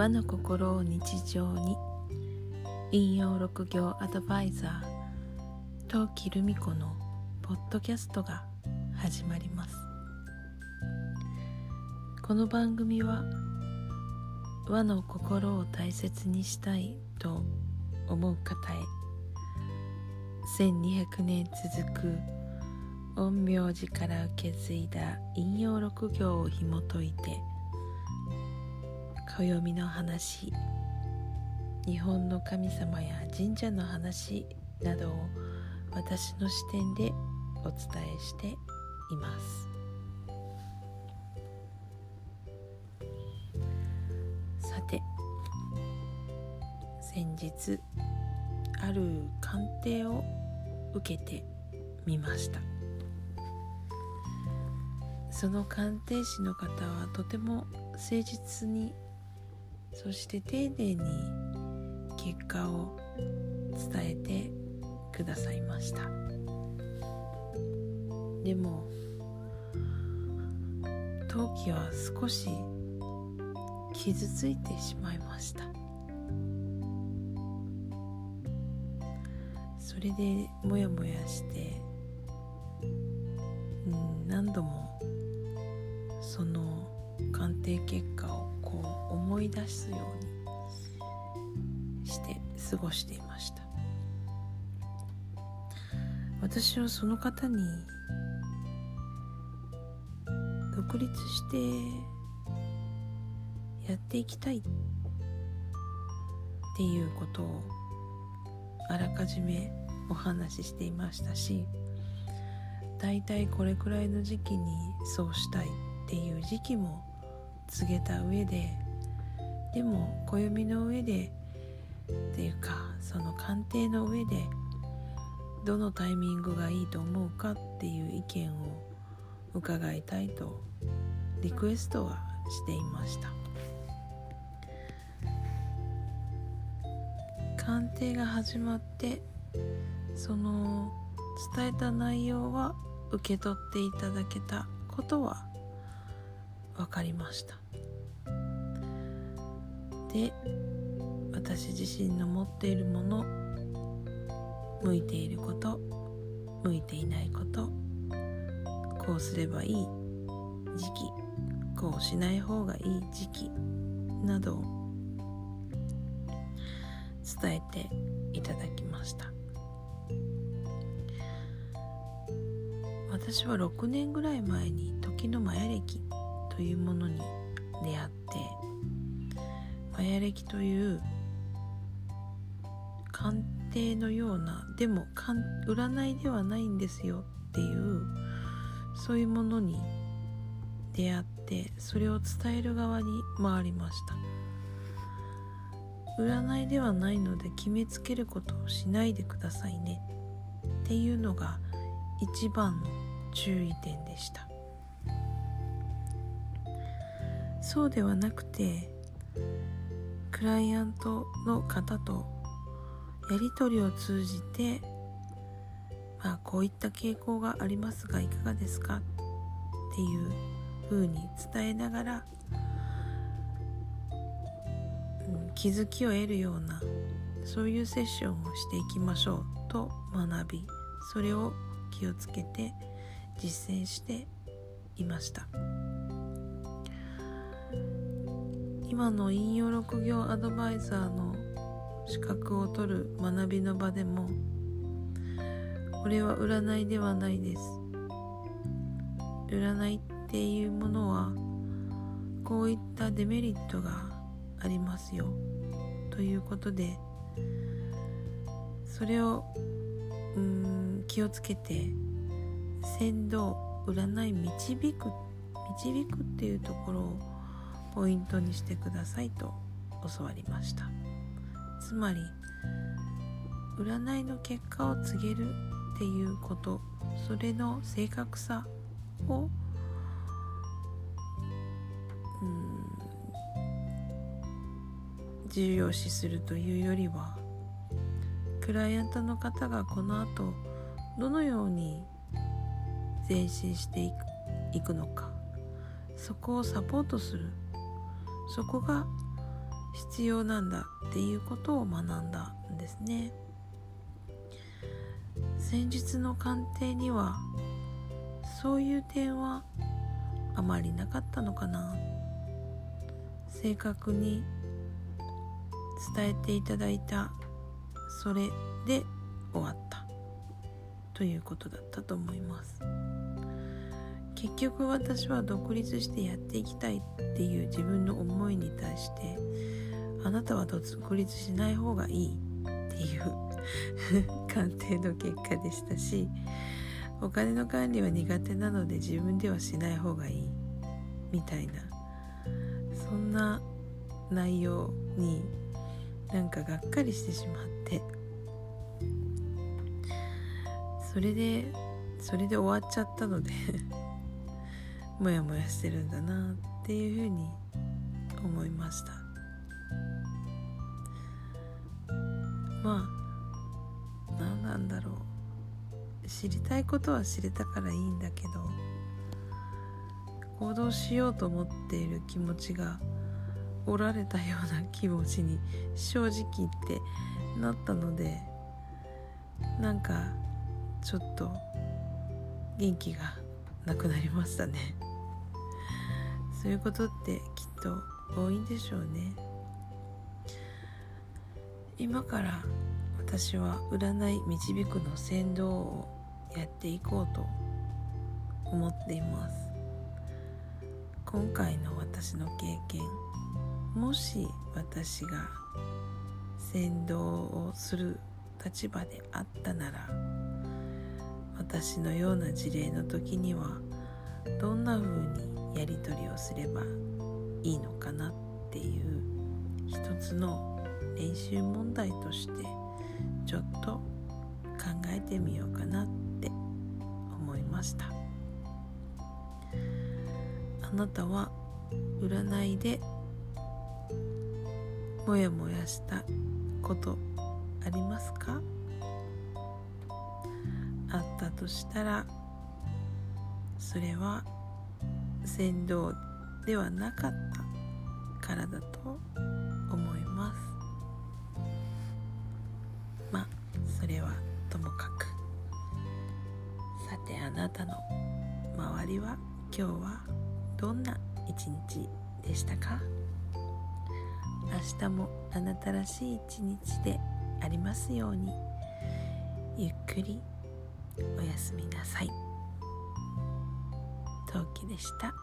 和の心を日常に。引用六行アドバイザー陶器留美子のポッドキャストが始まります。この番組は和の心を大切にしたいと思う方へ1200年続く陰陽師から受け継いだ引用六行を紐解いて暦の話日本の神様や神社の話などを私の視点でお伝えしています。さて先日ある鑑定を受けてみました。その鑑定士の方はとても誠実にそして丁寧に結果を伝えてくださいました。でも陶器は少し傷ついてしまいました。それでモヤモヤして、うん、何度もその鑑定結果を思い出すようにして過ごしていました。私はその方に独立してやっていきたいっていうことをあらかじめお話ししていましたしだいたいこれくらいの時期にそうしたいっていう時期も告げた上ででも暦の上でっていうかその鑑定の上でどのタイミングがいいと思うかっていう意見を伺いたいとリクエストはしていました。鑑定が始まってその伝えた内容は受け取っていただけたことは分かりました。で私自身の持っているもの向いていること向いていないことこうすればいい時期こうしない方がいい時期などを伝えていただきました。私は6年ぐらい前に時のマヤ暦というものに出会ってマヤ暦という鑑定のようなでも占いではないんですよっていうそういうものに出会ってそれを伝える側に回りました。占いではないので決めつけることをしないでくださいねっていうのが一番の注意点でした。そうではなくてクライアントの方とやり取りを通じて、まあ、こういった傾向がありますがいかがですかっていうふうに伝えながら、うん、気づきを得るようなそういうセッションをしていきましょうと学びそれを気をつけて実践していました。今の引用六行アドバイザーの資格を取る学びの場でもこれは占いではないです。占いっていうものはこういったデメリットがありますよ。ということでそれをうん気をつけて先導占い導く導くっていうところをポイントにしてくださいと教わりました。つまり占いの結果を告げるっていうことそれの正確さを重要視するというよりはクライアントの方がこの後どのように前進していくのかそこをサポートするそこが必要なんだっていうことを学んだんですね。先日の鑑定にはそういう点はあまりなかったのかな。正確に伝えていただいたそれで終わったということだったと思います。結局私は独立してやっていきたいっていう自分の思いに対してあなたは独立しない方がいいっていう 鑑定の結果でしたしお金の管理は苦手なので自分ではしない方がいいみたいなそんな内容になんかがっかりしてしまってそれでそれで終わっちゃったのでモヤモヤしてるんだなっていうふうに思いました。まあ何なんだろう。知りたいことは知れたからいいんだけど行動しようと思っている気持ちがおられたような気持ちに正直言ってなったのでなんかちょっと元気がなくなりましたね。そういうことってきっと多いんでしょうね。今から私は占い導くの先導をやっていこうと思っています。今回の私の経験もし私が先導をする立場であったなら私のような事例の時にはどんな風にやり取りをすればいいのかなっていう一つの練習問題としてちょっと考えてみようかなって思いました。あなたは占いでもやもやしたことありますか？あったとしたらそれは先導ではなかったからだと思います。まあそれはともかく。さてあなたの周りは今日はどんな一日でしたか？明日もあなたらしい一日でありますように。ゆっくりおやすみなさい。陶器でした。